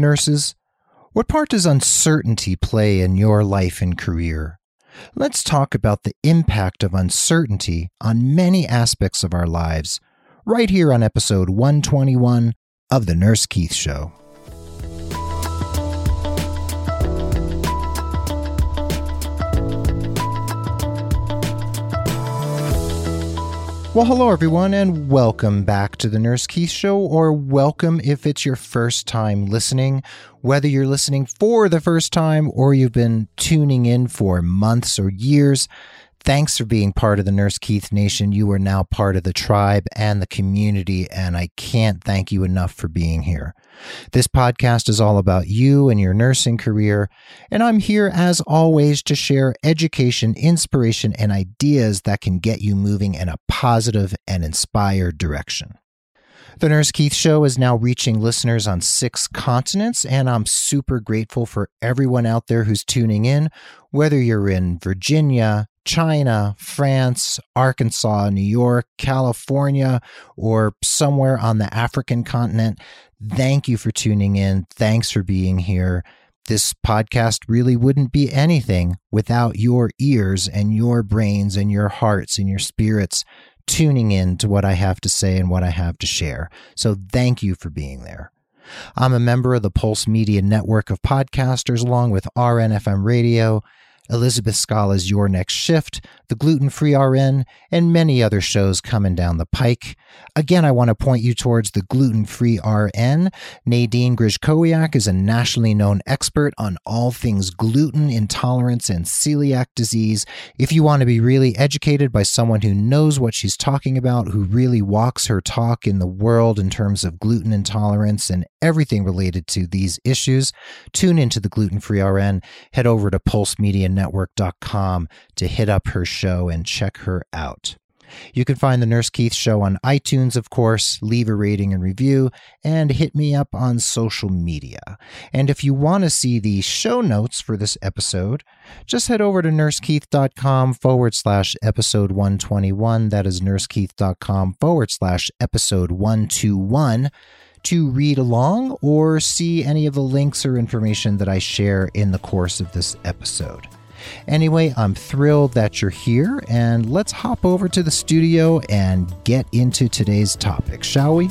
Nurses, what part does uncertainty play in your life and career? Let's talk about the impact of uncertainty on many aspects of our lives right here on episode 121 of The Nurse Keith Show. Well, hello, everyone, and welcome back to the Nurse Keith Show, or welcome if it's your first time listening. Whether you're listening for the first time or you've been tuning in for months or years, Thanks for being part of the Nurse Keith Nation. You are now part of the tribe and the community, and I can't thank you enough for being here. This podcast is all about you and your nursing career, and I'm here as always to share education, inspiration, and ideas that can get you moving in a positive and inspired direction. The Nurse Keith Show is now reaching listeners on six continents, and I'm super grateful for everyone out there who's tuning in, whether you're in Virginia, China, France, Arkansas, New York, California, or somewhere on the African continent. Thank you for tuning in. Thanks for being here. This podcast really wouldn't be anything without your ears and your brains and your hearts and your spirits tuning in to what I have to say and what I have to share. So thank you for being there. I'm a member of the Pulse Media network of podcasters along with RNFM Radio Elizabeth Scala's Your Next Shift, The Gluten Free RN, and many other shows coming down the pike. Again, I want to point you towards the Gluten Free RN. Nadine Grzeskowiak is a nationally known expert on all things gluten intolerance and celiac disease. If you want to be really educated by someone who knows what she's talking about, who really walks her talk in the world in terms of gluten intolerance and everything related to these issues, tune into the Gluten Free RN. Head over to Pulse Media network.com to hit up her show and check her out. You can find the Nurse Keith Show on iTunes, of course, leave a rating and review, and hit me up on social media. And if you want to see the show notes for this episode, just head over to nursekeith.com forward slash episode 121. That is nursekeith.com forward slash episode 121 to read along or see any of the links or information that I share in the course of this episode. Anyway, I'm thrilled that you're here, and let's hop over to the studio and get into today's topic, shall we?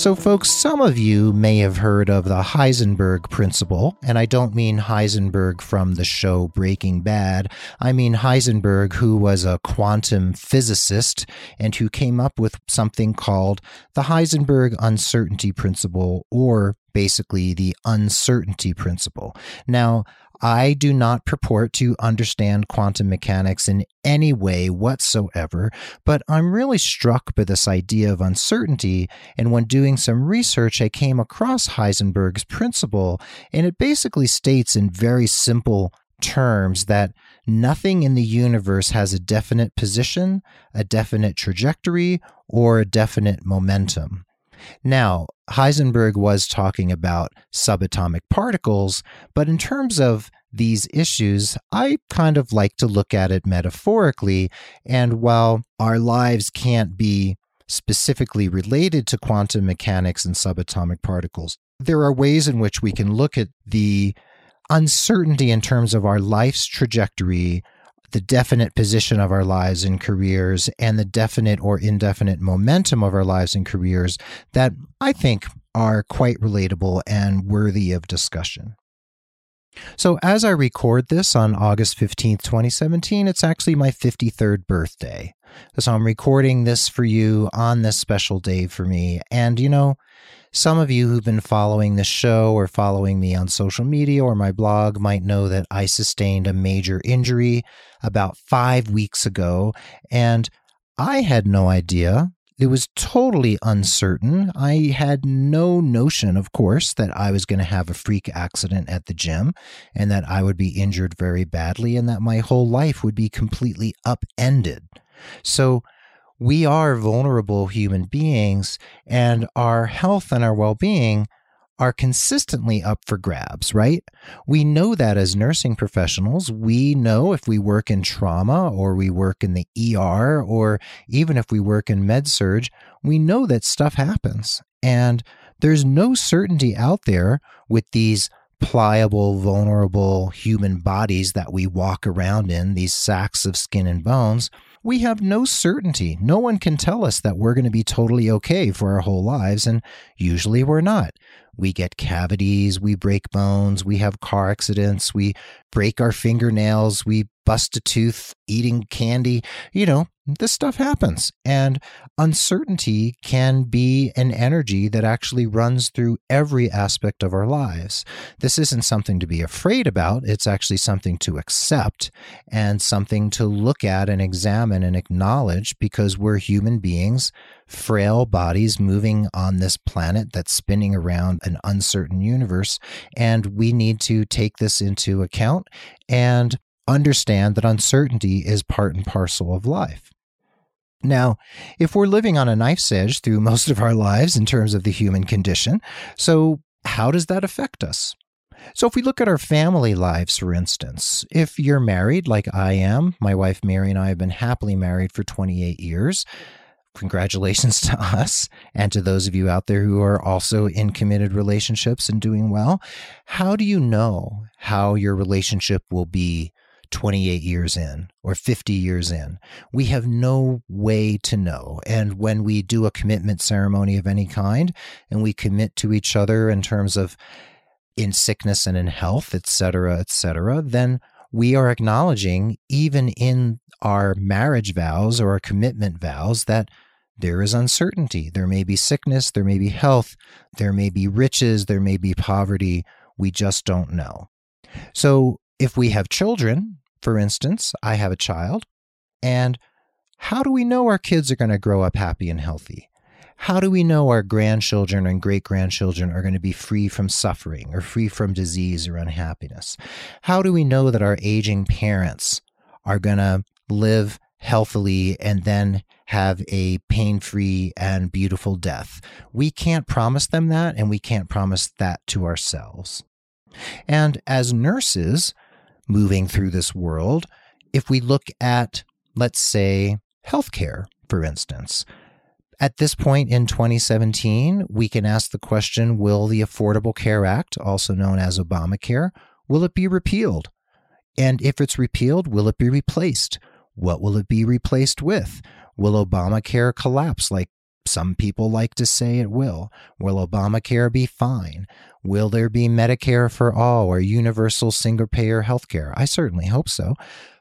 So, folks, some of you may have heard of the Heisenberg principle, and I don't mean Heisenberg from the show Breaking Bad. I mean Heisenberg, who was a quantum physicist and who came up with something called the Heisenberg uncertainty principle, or basically the uncertainty principle. Now, I do not purport to understand quantum mechanics in any way whatsoever, but I'm really struck by this idea of uncertainty. And when doing some research, I came across Heisenberg's principle, and it basically states in very simple terms that nothing in the universe has a definite position, a definite trajectory, or a definite momentum. Now, Heisenberg was talking about subatomic particles, but in terms of these issues, I kind of like to look at it metaphorically. And while our lives can't be specifically related to quantum mechanics and subatomic particles, there are ways in which we can look at the uncertainty in terms of our life's trajectory the definite position of our lives and careers and the definite or indefinite momentum of our lives and careers that I think are quite relatable and worthy of discussion. So, as I record this on August 15th, 2017, it's actually my 53rd birthday. So, I'm recording this for you on this special day for me. And, you know, some of you who've been following the show or following me on social media or my blog might know that I sustained a major injury about five weeks ago, and I had no idea. It was totally uncertain. I had no notion, of course, that I was going to have a freak accident at the gym and that I would be injured very badly and that my whole life would be completely upended. So, we are vulnerable human beings, and our health and our well being are consistently up for grabs, right? We know that as nursing professionals. We know if we work in trauma or we work in the ER or even if we work in med surg, we know that stuff happens. And there's no certainty out there with these pliable, vulnerable human bodies that we walk around in, these sacks of skin and bones we have no certainty. No one can tell us that we're going to be totally okay for our whole lives, and usually we're not. We get cavities, we break bones, we have car accidents, we break our fingernails, we bust a tooth eating candy. You know, this stuff happens. And uncertainty can be an energy that actually runs through every aspect of our lives. This isn't something to be afraid about, it's actually something to accept and something to look at and examine and acknowledge because we're human beings, frail bodies moving on this planet that's spinning around an uncertain universe. And we need to take this into account and understand that uncertainty is part and parcel of life. Now, if we're living on a knife's edge through most of our lives in terms of the human condition, so how does that affect us? So, if we look at our family lives, for instance, if you're married like I am, my wife Mary and I have been happily married for 28 years. Congratulations to us and to those of you out there who are also in committed relationships and doing well. How do you know how your relationship will be 28 years in or 50 years in. We have no way to know. And when we do a commitment ceremony of any kind and we commit to each other in terms of in sickness and in health, et cetera, et cetera, then we are acknowledging, even in our marriage vows or our commitment vows, that there is uncertainty. There may be sickness, there may be health, there may be riches, there may be poverty. We just don't know. So, if we have children, for instance, I have a child, and how do we know our kids are going to grow up happy and healthy? How do we know our grandchildren and great grandchildren are going to be free from suffering or free from disease or unhappiness? How do we know that our aging parents are going to live healthily and then have a pain free and beautiful death? We can't promise them that, and we can't promise that to ourselves. And as nurses, moving through this world. If we look at, let's say, healthcare, for instance, at this point in 2017, we can ask the question Will the Affordable Care Act, also known as Obamacare, will it be repealed? And if it's repealed, will it be replaced? What will it be replaced with? Will Obamacare collapse like some people like to say it will. Will Obamacare be fine? Will there be Medicare for all or universal single payer health care? I certainly hope so.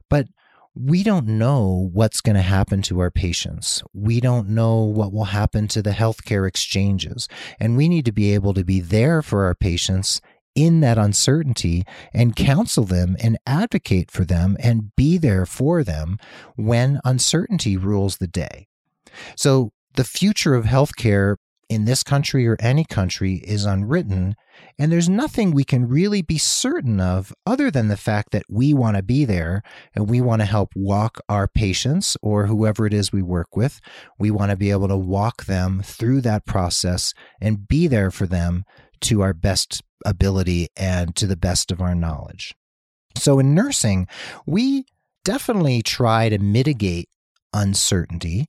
But we don't know what's going to happen to our patients. We don't know what will happen to the healthcare exchanges. And we need to be able to be there for our patients in that uncertainty and counsel them and advocate for them and be there for them when uncertainty rules the day. So the future of healthcare in this country or any country is unwritten, and there's nothing we can really be certain of other than the fact that we want to be there and we want to help walk our patients or whoever it is we work with. We want to be able to walk them through that process and be there for them to our best ability and to the best of our knowledge. So in nursing, we definitely try to mitigate uncertainty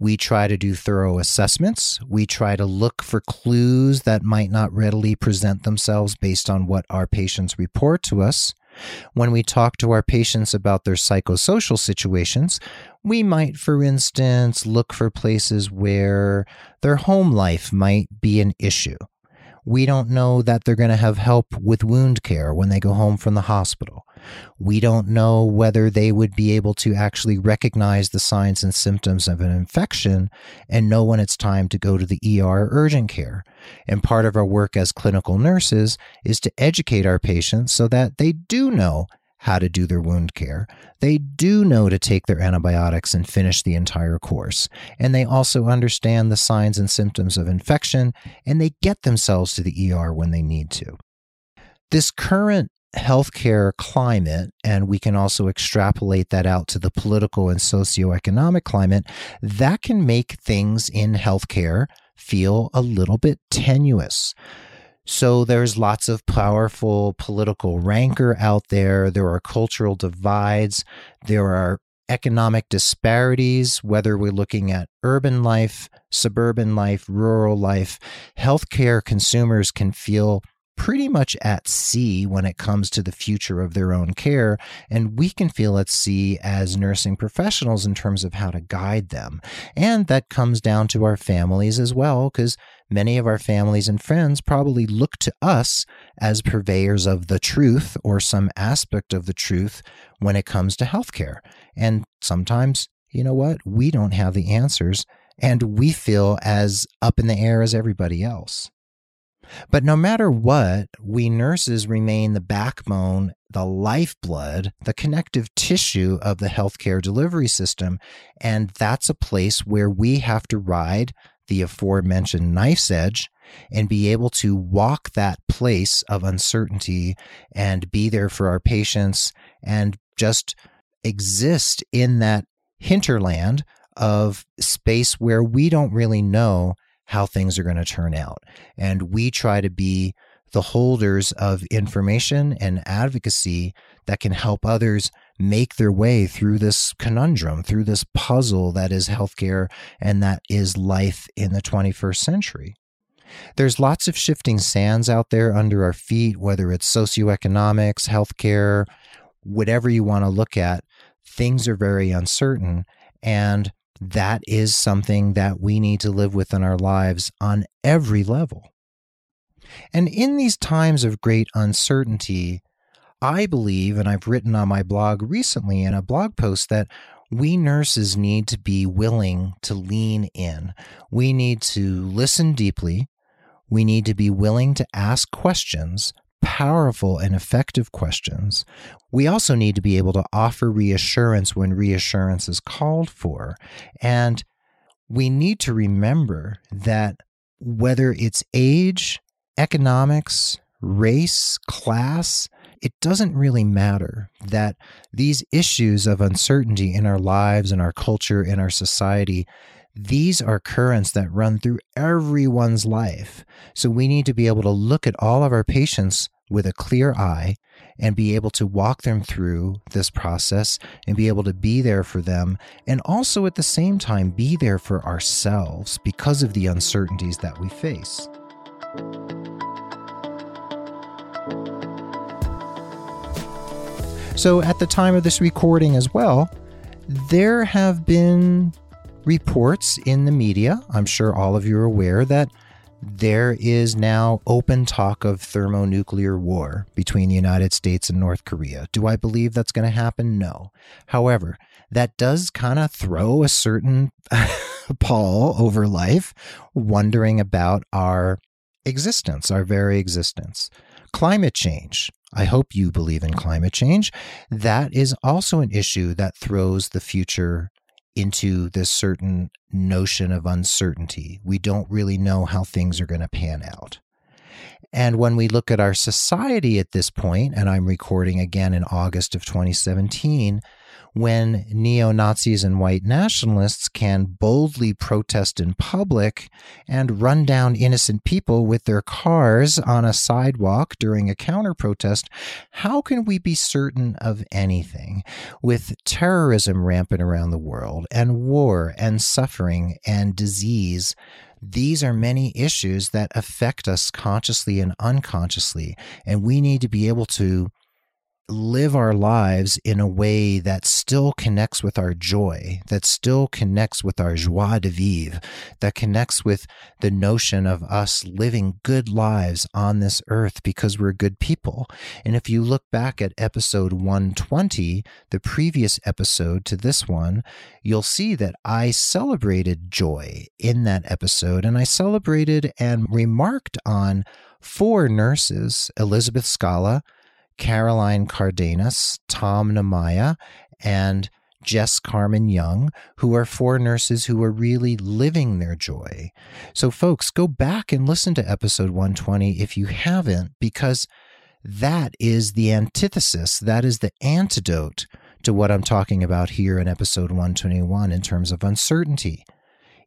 we try to do thorough assessments. We try to look for clues that might not readily present themselves based on what our patients report to us. When we talk to our patients about their psychosocial situations, we might, for instance, look for places where their home life might be an issue we don't know that they're going to have help with wound care when they go home from the hospital. We don't know whether they would be able to actually recognize the signs and symptoms of an infection and know when it's time to go to the ER or urgent care. And part of our work as clinical nurses is to educate our patients so that they do know how to do their wound care. They do know to take their antibiotics and finish the entire course. And they also understand the signs and symptoms of infection and they get themselves to the ER when they need to. This current healthcare climate, and we can also extrapolate that out to the political and socioeconomic climate, that can make things in healthcare feel a little bit tenuous. So there's lots of powerful political rancor out there. There are cultural divides. There are economic disparities, whether we're looking at urban life, suburban life, rural life. Healthcare consumers can feel pretty much at sea when it comes to the future of their own care. And we can feel at sea as nursing professionals in terms of how to guide them. And that comes down to our families as well, because many of our families and friends probably look to us as purveyors of the truth or some aspect of the truth when it comes to healthcare. And sometimes, you know what? We don't have the answers and we feel as up in the air as everybody else. But no matter what, we nurses remain the backbone, the lifeblood, the connective tissue of the healthcare delivery system. And that's a place where we have to ride the aforementioned knife's edge and be able to walk that place of uncertainty and be there for our patients and just exist in that hinterland of space where we don't really know how things are going to turn out. And we try to be the holders of information and advocacy that can help others make their way through this conundrum, through this puzzle that is healthcare and that is life in the 21st century. There's lots of shifting sands out there under our feet, whether it's socioeconomics, healthcare, whatever you want to look at. Things are very uncertain. And that is something that we need to live with in our lives on every level. And in these times of great uncertainty, I believe, and I've written on my blog recently in a blog post, that we nurses need to be willing to lean in. We need to listen deeply. We need to be willing to ask questions powerful and effective questions. We also need to be able to offer reassurance when reassurance is called for. And we need to remember that whether it's age, economics, race, class, it doesn't really matter that these issues of uncertainty in our lives, in our culture, in our society, these are currents that run through everyone's life. So we need to be able to look at all of our patients with a clear eye and be able to walk them through this process and be able to be there for them and also at the same time be there for ourselves because of the uncertainties that we face. So, at the time of this recording as well, there have been reports in the media, I'm sure all of you are aware, that there is now open talk of thermonuclear war between the United States and North Korea. Do I believe that's going to happen? No. However, that does kind of throw a certain pall over life, wondering about our existence, our very existence. Climate change. I hope you believe in climate change. That is also an issue that throws the future into this certain notion of uncertainty. We don't really know how things are going to pan out. And when we look at our society at this point, and I'm recording again in August of 2017, when neo Nazis and white nationalists can boldly protest in public and run down innocent people with their cars on a sidewalk during a counter protest, how can we be certain of anything? With terrorism rampant around the world, and war, and suffering, and disease, these are many issues that affect us consciously and unconsciously, and we need to be able to live our lives in a way that still connects with our joy, that still connects with our joie de vivre, that connects with the notion of us living good lives on this earth because we're good people. And if you look back at episode 120, the previous episode to this one, you'll see that I celebrated joy in that episode and I celebrated and remarked on four nurses, Elizabeth Scala, Caroline Cardenas, Tom Namaya, and Jess Carmen Young, who are four nurses who are really living their joy. So, folks, go back and listen to episode 120 if you haven't, because that is the antithesis, that is the antidote to what I'm talking about here in episode 121 in terms of uncertainty.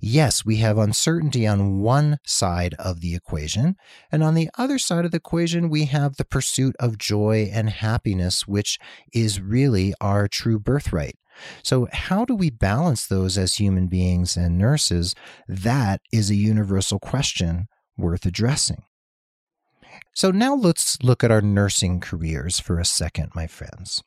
Yes, we have uncertainty on one side of the equation. And on the other side of the equation, we have the pursuit of joy and happiness, which is really our true birthright. So, how do we balance those as human beings and nurses? That is a universal question worth addressing. So, now let's look at our nursing careers for a second, my friends.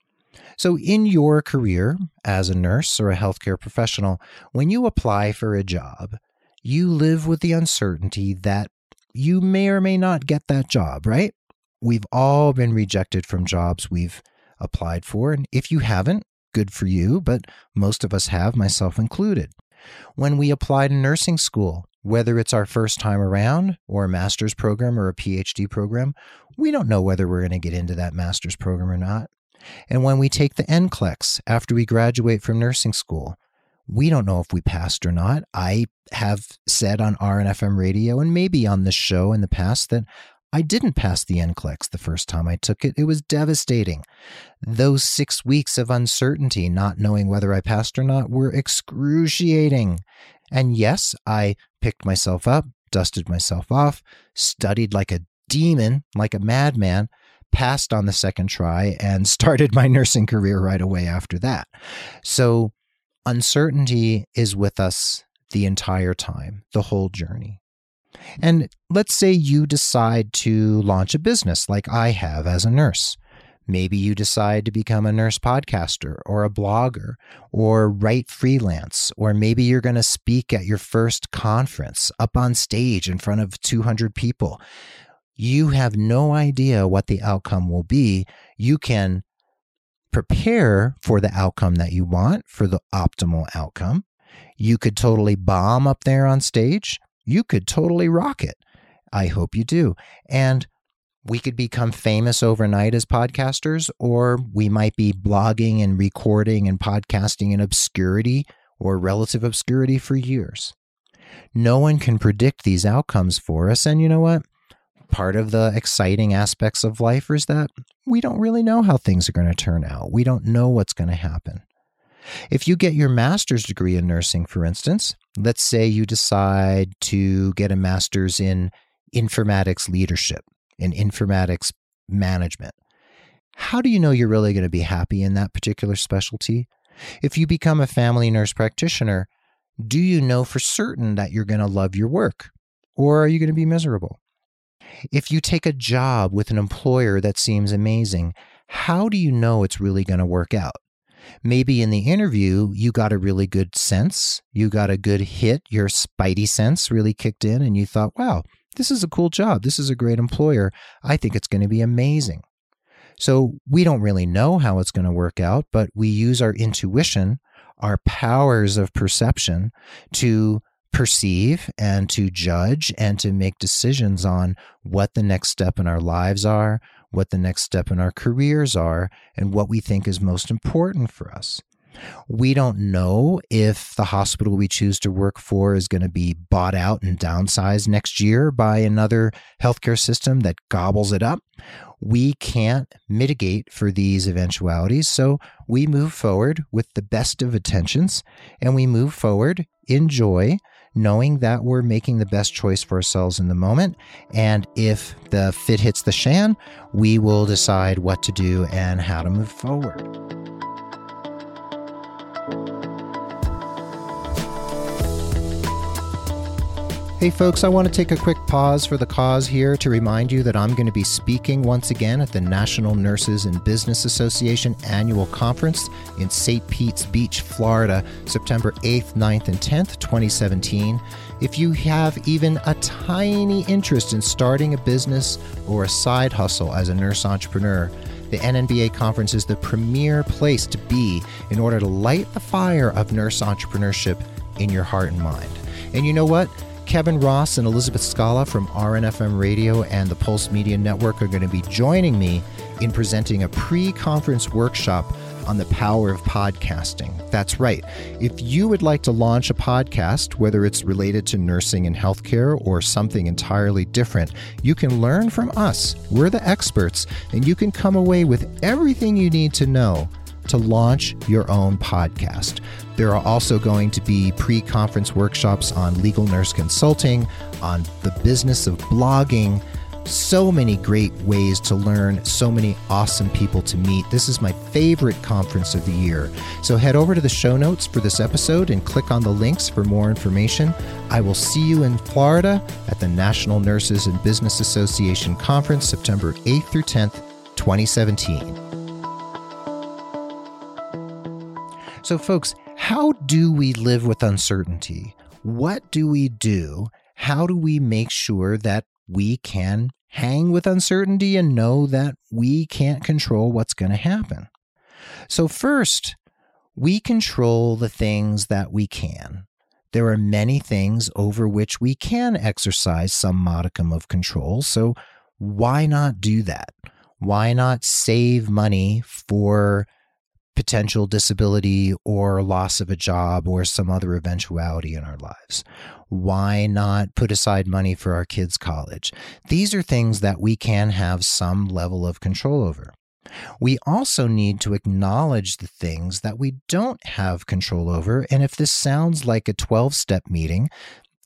So, in your career as a nurse or a healthcare professional, when you apply for a job, you live with the uncertainty that you may or may not get that job, right? We've all been rejected from jobs we've applied for. And if you haven't, good for you, but most of us have, myself included. When we apply to nursing school, whether it's our first time around or a master's program or a PhD program, we don't know whether we're going to get into that master's program or not. And when we take the NCLEX after we graduate from nursing school, we don't know if we passed or not. I have said on RNFM radio and maybe on this show in the past that I didn't pass the NCLEX the first time I took it. It was devastating. Those six weeks of uncertainty, not knowing whether I passed or not, were excruciating. And yes, I picked myself up, dusted myself off, studied like a demon, like a madman, passed on the second try, and started my nursing career right away after that. So uncertainty is with us the entire time, the whole journey. And let's say you decide to launch a business like I have as a nurse. Maybe you decide to become a nurse podcaster or a blogger or write freelance, or maybe you're going to speak at your first conference up on stage in front of 200 people. You have no idea what the outcome will be. You can prepare for the outcome that you want, for the optimal outcome. You could totally bomb up there on stage you could totally rock it. I hope you do. And we could become famous overnight as podcasters, or we might be blogging and recording and podcasting in obscurity or relative obscurity for years. No one can predict these outcomes for us. And you know what? Part of the exciting aspects of life is that we don't really know how things are going to turn out. We don't know what's going to happen. If you get your master's degree in nursing, for instance, let's say you decide to get a master's in informatics leadership, in informatics management. How do you know you're really going to be happy in that particular specialty? If you become a family nurse practitioner, do you know for certain that you're going to love your work? Or are you going to be miserable? If you take a job with an employer that seems amazing, how do you know it's really going to work out? maybe in the interview, you got a really good sense. You got a good hit. Your spidey sense really kicked in, and you thought, wow, this is a cool job. This is a great employer. I think it's going to be amazing. So we don't really know how it's going to work out, but we use our intuition, our powers of perception to perceive and to judge and to make decisions on what the next step in our lives are, what the next step in our careers are, and what we think is most important for us. We don't know if the hospital we choose to work for is going to be bought out and downsized next year by another healthcare system that gobbles it up. We can't mitigate for these eventualities. So we move forward with the best of intentions and we move forward in joy knowing that we're making the best choice for ourselves in the moment. And if the fit hits the shan, we will decide what to do and how to move forward. Hey, folks, I want to take a quick pause for the cause here to remind you that I'm going to be speaking once again at the National Nurses in Business Association annual conference in St. Pete's Beach, Florida, September 8th, 9th, and 10th, 2017. If you have even a tiny interest in starting a business or a side hustle as a nurse entrepreneur, the NNBA conference is the premier place to be in order to light the fire of nurse entrepreneurship in your heart and mind. And you know what? Kevin Ross and Elizabeth Scala from RNFM Radio and the Pulse Media Network are going to be joining me in presenting a pre conference workshop on the power of podcasting. That's right. If you would like to launch a podcast, whether it's related to nursing and healthcare or something entirely different, you can learn from us. We're the experts, and you can come away with everything you need to know to launch your own podcast. There are also going to be pre conference workshops on legal nurse consulting, on the business of blogging so many great ways to learn, so many awesome people to meet. This is my favorite conference of the year. So head over to the show notes for this episode and click on the links for more information. I will see you in Florida at the National Nurses in Business Association Conference, September 8th through 10th, 2017. So, folks, how do we live with uncertainty? What do we do? How do we make sure that we can hang with uncertainty and know that we can't control what's going to happen. So, first, we control the things that we can. There are many things over which we can exercise some modicum of control. So, why not do that? Why not save money for potential disability or loss of a job or some other eventuality in our lives? Why not put aside money for our kids' college? These are things that we can have some level of control over. We also need to acknowledge the things that we don't have control over. And if this sounds like a 12 step meeting,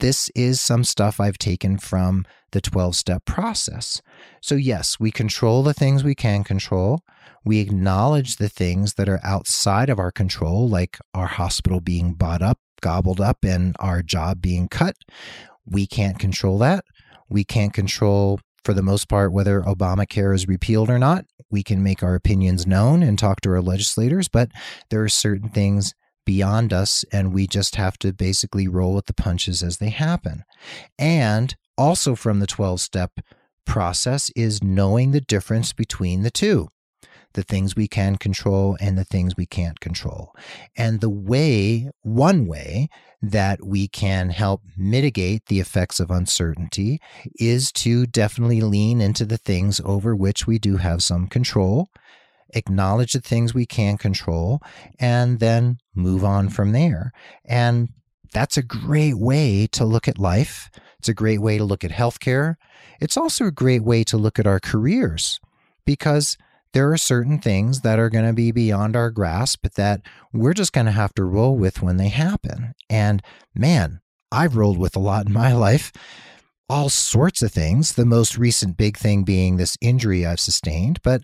this is some stuff I've taken from the 12 step process. So, yes, we control the things we can control. We acknowledge the things that are outside of our control, like our hospital being bought up gobbled up and our job being cut. We can't control that. We can't control, for the most part, whether Obamacare is repealed or not. We can make our opinions known and talk to our legislators, but there are certain things beyond us, and we just have to basically roll with the punches as they happen. And also from the 12 step process is knowing the difference between the two the things we can control and the things we can't control. And the way, one way that we can help mitigate the effects of uncertainty is to definitely lean into the things over which we do have some control, acknowledge the things we can control, and then move on from there. And that's a great way to look at life. It's a great way to look at healthcare. It's also a great way to look at our careers because there are certain things that are going to be beyond our grasp that we're just going to have to roll with when they happen. And man, I've rolled with a lot in my life, all sorts of things. The most recent big thing being this injury I've sustained, but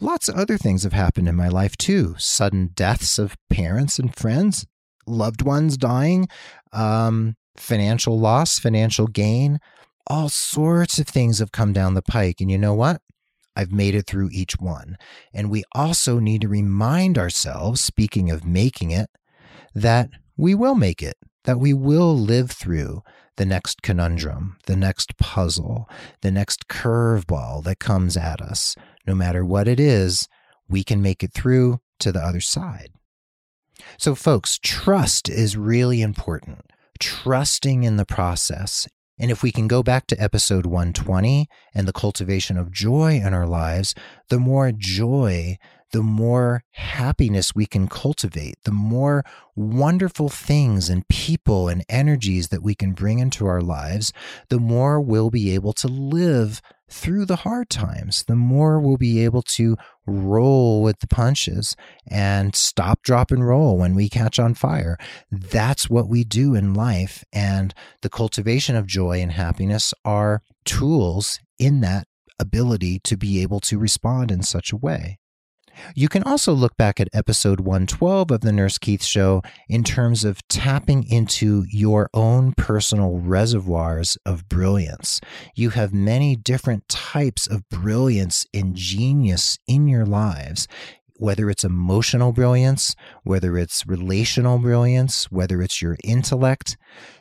lots of other things have happened in my life too. Sudden deaths of parents and friends, loved ones dying, um, financial loss, financial gain. All sorts of things have come down the pike. And you know what? I've made it through each one. And we also need to remind ourselves, speaking of making it, that we will make it, that we will live through the next conundrum, the next puzzle, the next curveball that comes at us. No matter what it is, we can make it through to the other side. So, folks, trust is really important. Trusting in the process and if we can go back to episode 120 and the cultivation of joy in our lives, the more joy, the more happiness we can cultivate, the more wonderful things and people and energies that we can bring into our lives, the more we'll be able to live through the hard times, the more we'll be able to roll with the punches and stop, drop, and roll when we catch on fire. That's what we do in life. And the cultivation of joy and happiness are tools in that ability to be able to respond in such a way. You can also look back at episode 112 of The Nurse Keith Show in terms of tapping into your own personal reservoirs of brilliance. You have many different types of brilliance and genius in your lives. Whether it's emotional brilliance, whether it's relational brilliance, whether it's your intellect,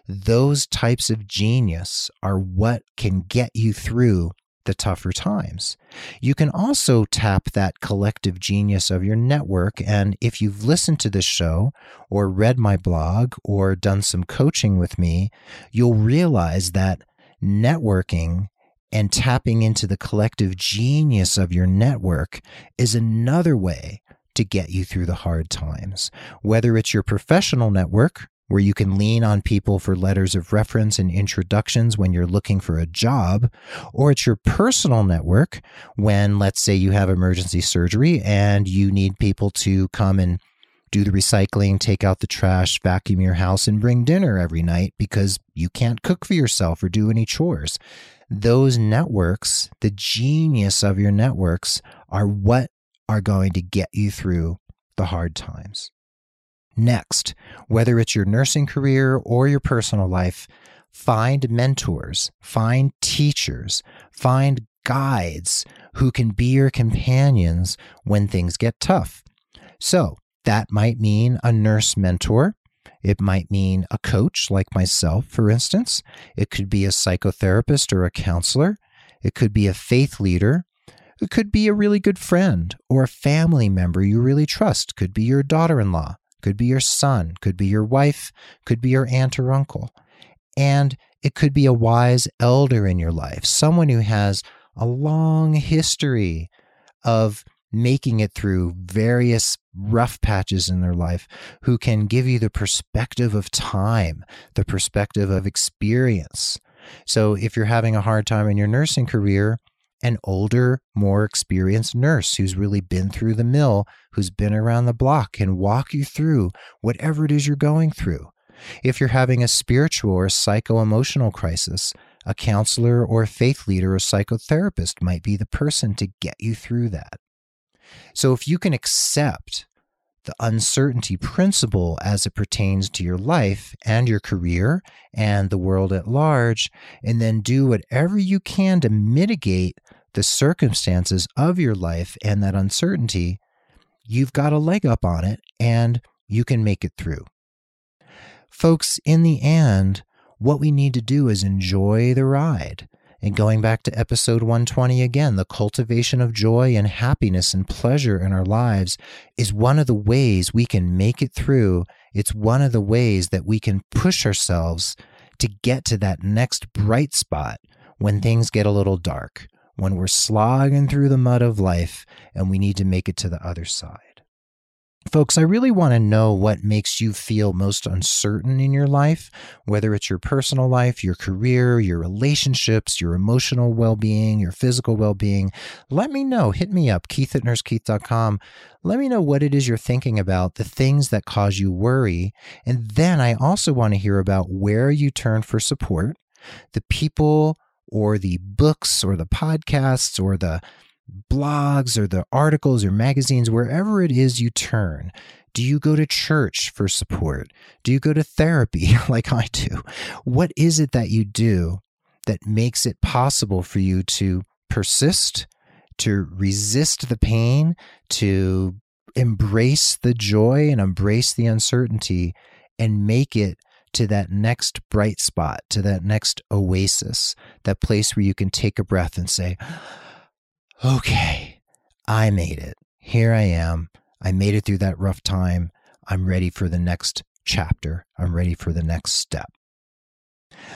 those types of genius are what can get you through the tougher times. You can also tap that collective genius of your network. And if you've listened to this show or read my blog or done some coaching with me, you'll realize that networking and tapping into the collective genius of your network is another way to get you through the hard times. Whether it's your professional network, where you can lean on people for letters of reference and introductions when you're looking for a job, or it's your personal network when, let's say, you have emergency surgery and you need people to come and do the recycling, take out the trash, vacuum your house, and bring dinner every night because you can't cook for yourself or do any chores. Those networks, the genius of your networks, are what are going to get you through the hard times. Next, whether it's your nursing career or your personal life, find mentors, find teachers, find guides who can be your companions when things get tough. So, that might mean a nurse mentor. It might mean a coach like myself, for instance. It could be a psychotherapist or a counselor. It could be a faith leader. It could be a really good friend or a family member you really trust. Could be your daughter in law, could be your son, could be your wife, could be your aunt or uncle. And it could be a wise elder in your life, someone who has a long history of making it through various rough patches in their life, who can give you the perspective of time, the perspective of experience. So if you're having a hard time in your nursing career, an older, more experienced nurse who's really been through the mill, who's been around the block, can walk you through whatever it is you're going through. If you're having a spiritual or psycho emotional crisis, a counselor or a faith leader or psychotherapist might be the person to get you through that. So if you can accept the uncertainty principle as it pertains to your life and your career and the world at large, and then do whatever you can to mitigate the circumstances of your life and that uncertainty, you've got a leg up on it and you can make it through. Folks, in the end, what we need to do is enjoy the ride. And going back to episode 120 again, the cultivation of joy and happiness and pleasure in our lives is one of the ways we can make it through. It's one of the ways that we can push ourselves to get to that next bright spot when things get a little dark, when we're slogging through the mud of life and we need to make it to the other side. Folks, I really want to know what makes you feel most uncertain in your life, whether it's your personal life, your career, your relationships, your emotional well being, your physical well being. Let me know. Hit me up, keith at nursekeith.com. Let me know what it is you're thinking about, the things that cause you worry. And then I also want to hear about where you turn for support, the people or the books or the podcasts or the blogs or the articles or magazines, wherever it is you turn, do you go to church for support? Do you go to therapy like I do? What is it that you do that makes it possible for you to persist, to resist the pain, to embrace the joy and embrace the uncertainty and make it to that next bright spot, to that next oasis, that place where you can take a breath and say, okay, I made it. Here I am. I made it through that rough time. I'm ready for the next chapter. I'm ready for the next step.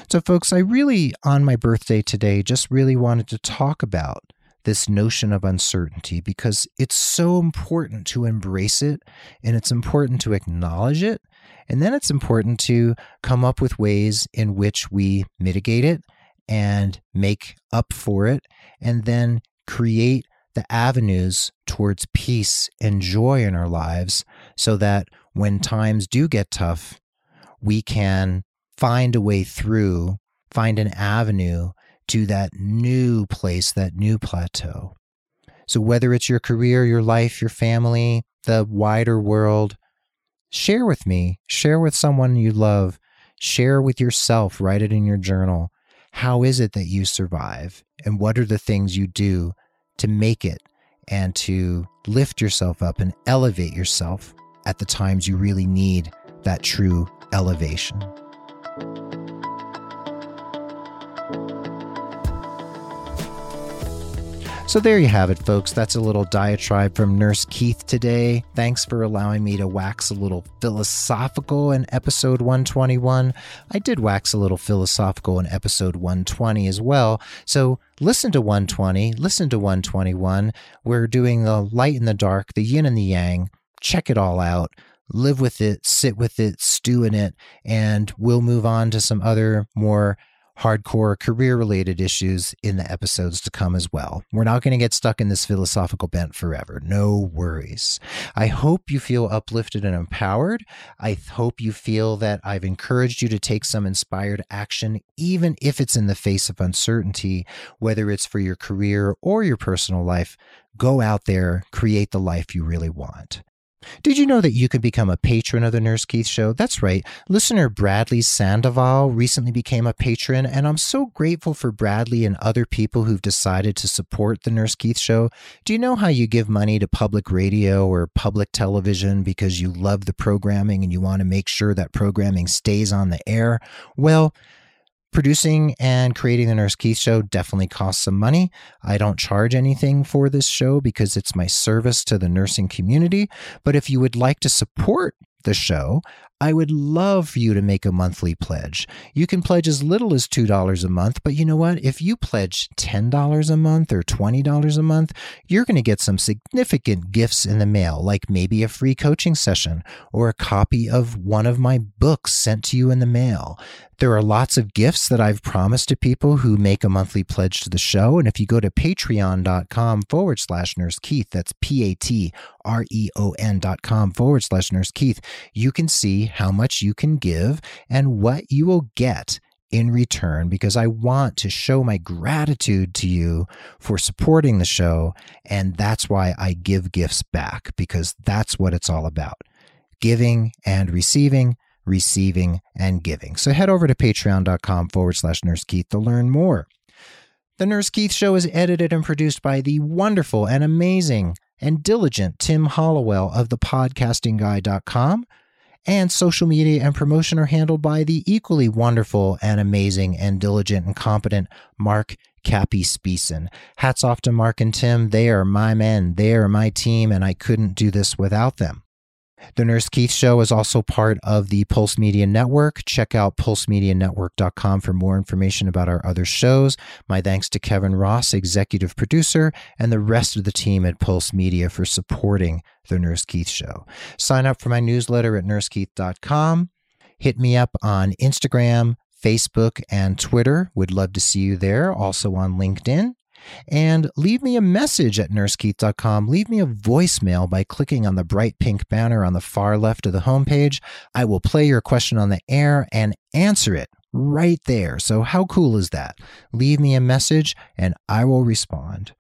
So, folks, I really, on my birthday today, just really wanted to talk about this notion of uncertainty because it's so important to embrace it and it's important to acknowledge it. And then it's important to come up with ways in which we mitigate it and make up for it and then create the avenues towards peace and joy in our lives so that when times do get tough, we can find a way through, find an avenue to that new place, that new plateau. So, whether it's your career, your life, your family, the wider world, share with me, share with someone you love, share with yourself, write it in your journal. How is it that you survive? And what are the things you do to make it and to lift yourself up and elevate yourself at the times you really need that true elevation? So there you have it, folks. That's a little diatribe from Nurse Keith today. Thanks for allowing me to wax a little philosophical in episode 121. I did wax a little philosophical in episode 120 as well. So listen to 120, listen to 121. We're doing the light and the dark, the yin and the yang. Check it all out. live with it, sit with it, stew in it, and we'll move on to some other more hardcore career related issues in the episodes to come as well. We're not going to get stuck in this philosophical bent forever. No worries. I hope you feel uplifted and empowered. I hope you feel that I've encouraged you to take some inspired action, even if it's in the face of uncertainty, whether it's for your career or your personal life. Go out there, create the life you really want. Did you know that you can become a patron of the Nurse Keith Show? That's right. Listener Bradley Sandoval recently became a patron, and I'm so grateful for Bradley and other people who've decided to support the Nurse Keith Show. Do you know how you give money to public radio or public television because you love the programming and you want to make sure that programming stays on the air? Well, Producing and creating the Nurse Keith show definitely costs some money. I don't charge anything for this show because it's my service to the nursing community. But if you would like to support the show, I would love for you to make a monthly pledge. You can pledge as little as $2 a month, but you know what? If you pledge $10 a month or $20 a month, you're going to get some significant gifts in the mail, like maybe a free coaching session or a copy of one of my books sent to you in the mail. There are lots of gifts that I've promised to people who make a monthly pledge to the show. And if you go to patreon.com forward slash nurse Keith, that's P A T R E O N dot com forward slash nurse Keith, you can how much you can give and what you will get in return because I want to show my gratitude to you for supporting the show. And that's why I give gifts back because that's what it's all about giving and receiving receiving, and giving. So head over to patreon.com forward slash Nurse Keith to learn more. The Nurse Keith Show is edited and produced by the wonderful and amazing and diligent Tim Hollowell of thepodcastingguy.com. And social media and promotion are handled by the equally wonderful and amazing and diligent and competent Mark Cappy Speeson. Hats off to Mark and Tim. They are my men. They are my team, and I couldn't do this without them. The Nurse Keith Show is also part of the Pulse Media Network. Check out pulsemedianetwork.com for more information about our other shows. My thanks to Kevin Ross, executive producer, and the rest of the team at Pulse Media for supporting The Nurse Keith Show. Sign up for my newsletter at nursekeith.com. Hit me up on Instagram, Facebook, and Twitter. Would love to see you there. Also on LinkedIn and leave me a message at nursekeith.com. Leave me a voicemail by clicking on the bright pink banner on the far left of the homepage. I will play your question on the air and answer it right there. So, how cool is that? Leave me a message and I will respond.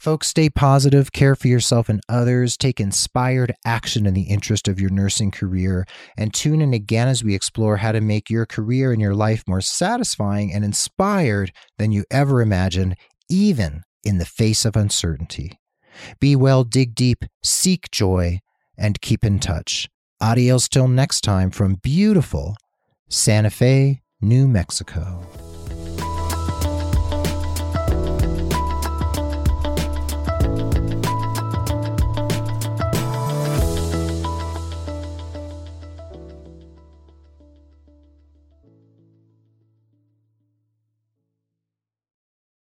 Folks, stay positive, care for yourself and others, take inspired action in the interest of your nursing career, and tune in again as we explore how to make your career and your life more satisfying and inspired than you ever imagined even in the face of uncertainty. Be well, dig deep, seek joy, and keep in touch. Adios till next time from beautiful Santa Fe, New Mexico.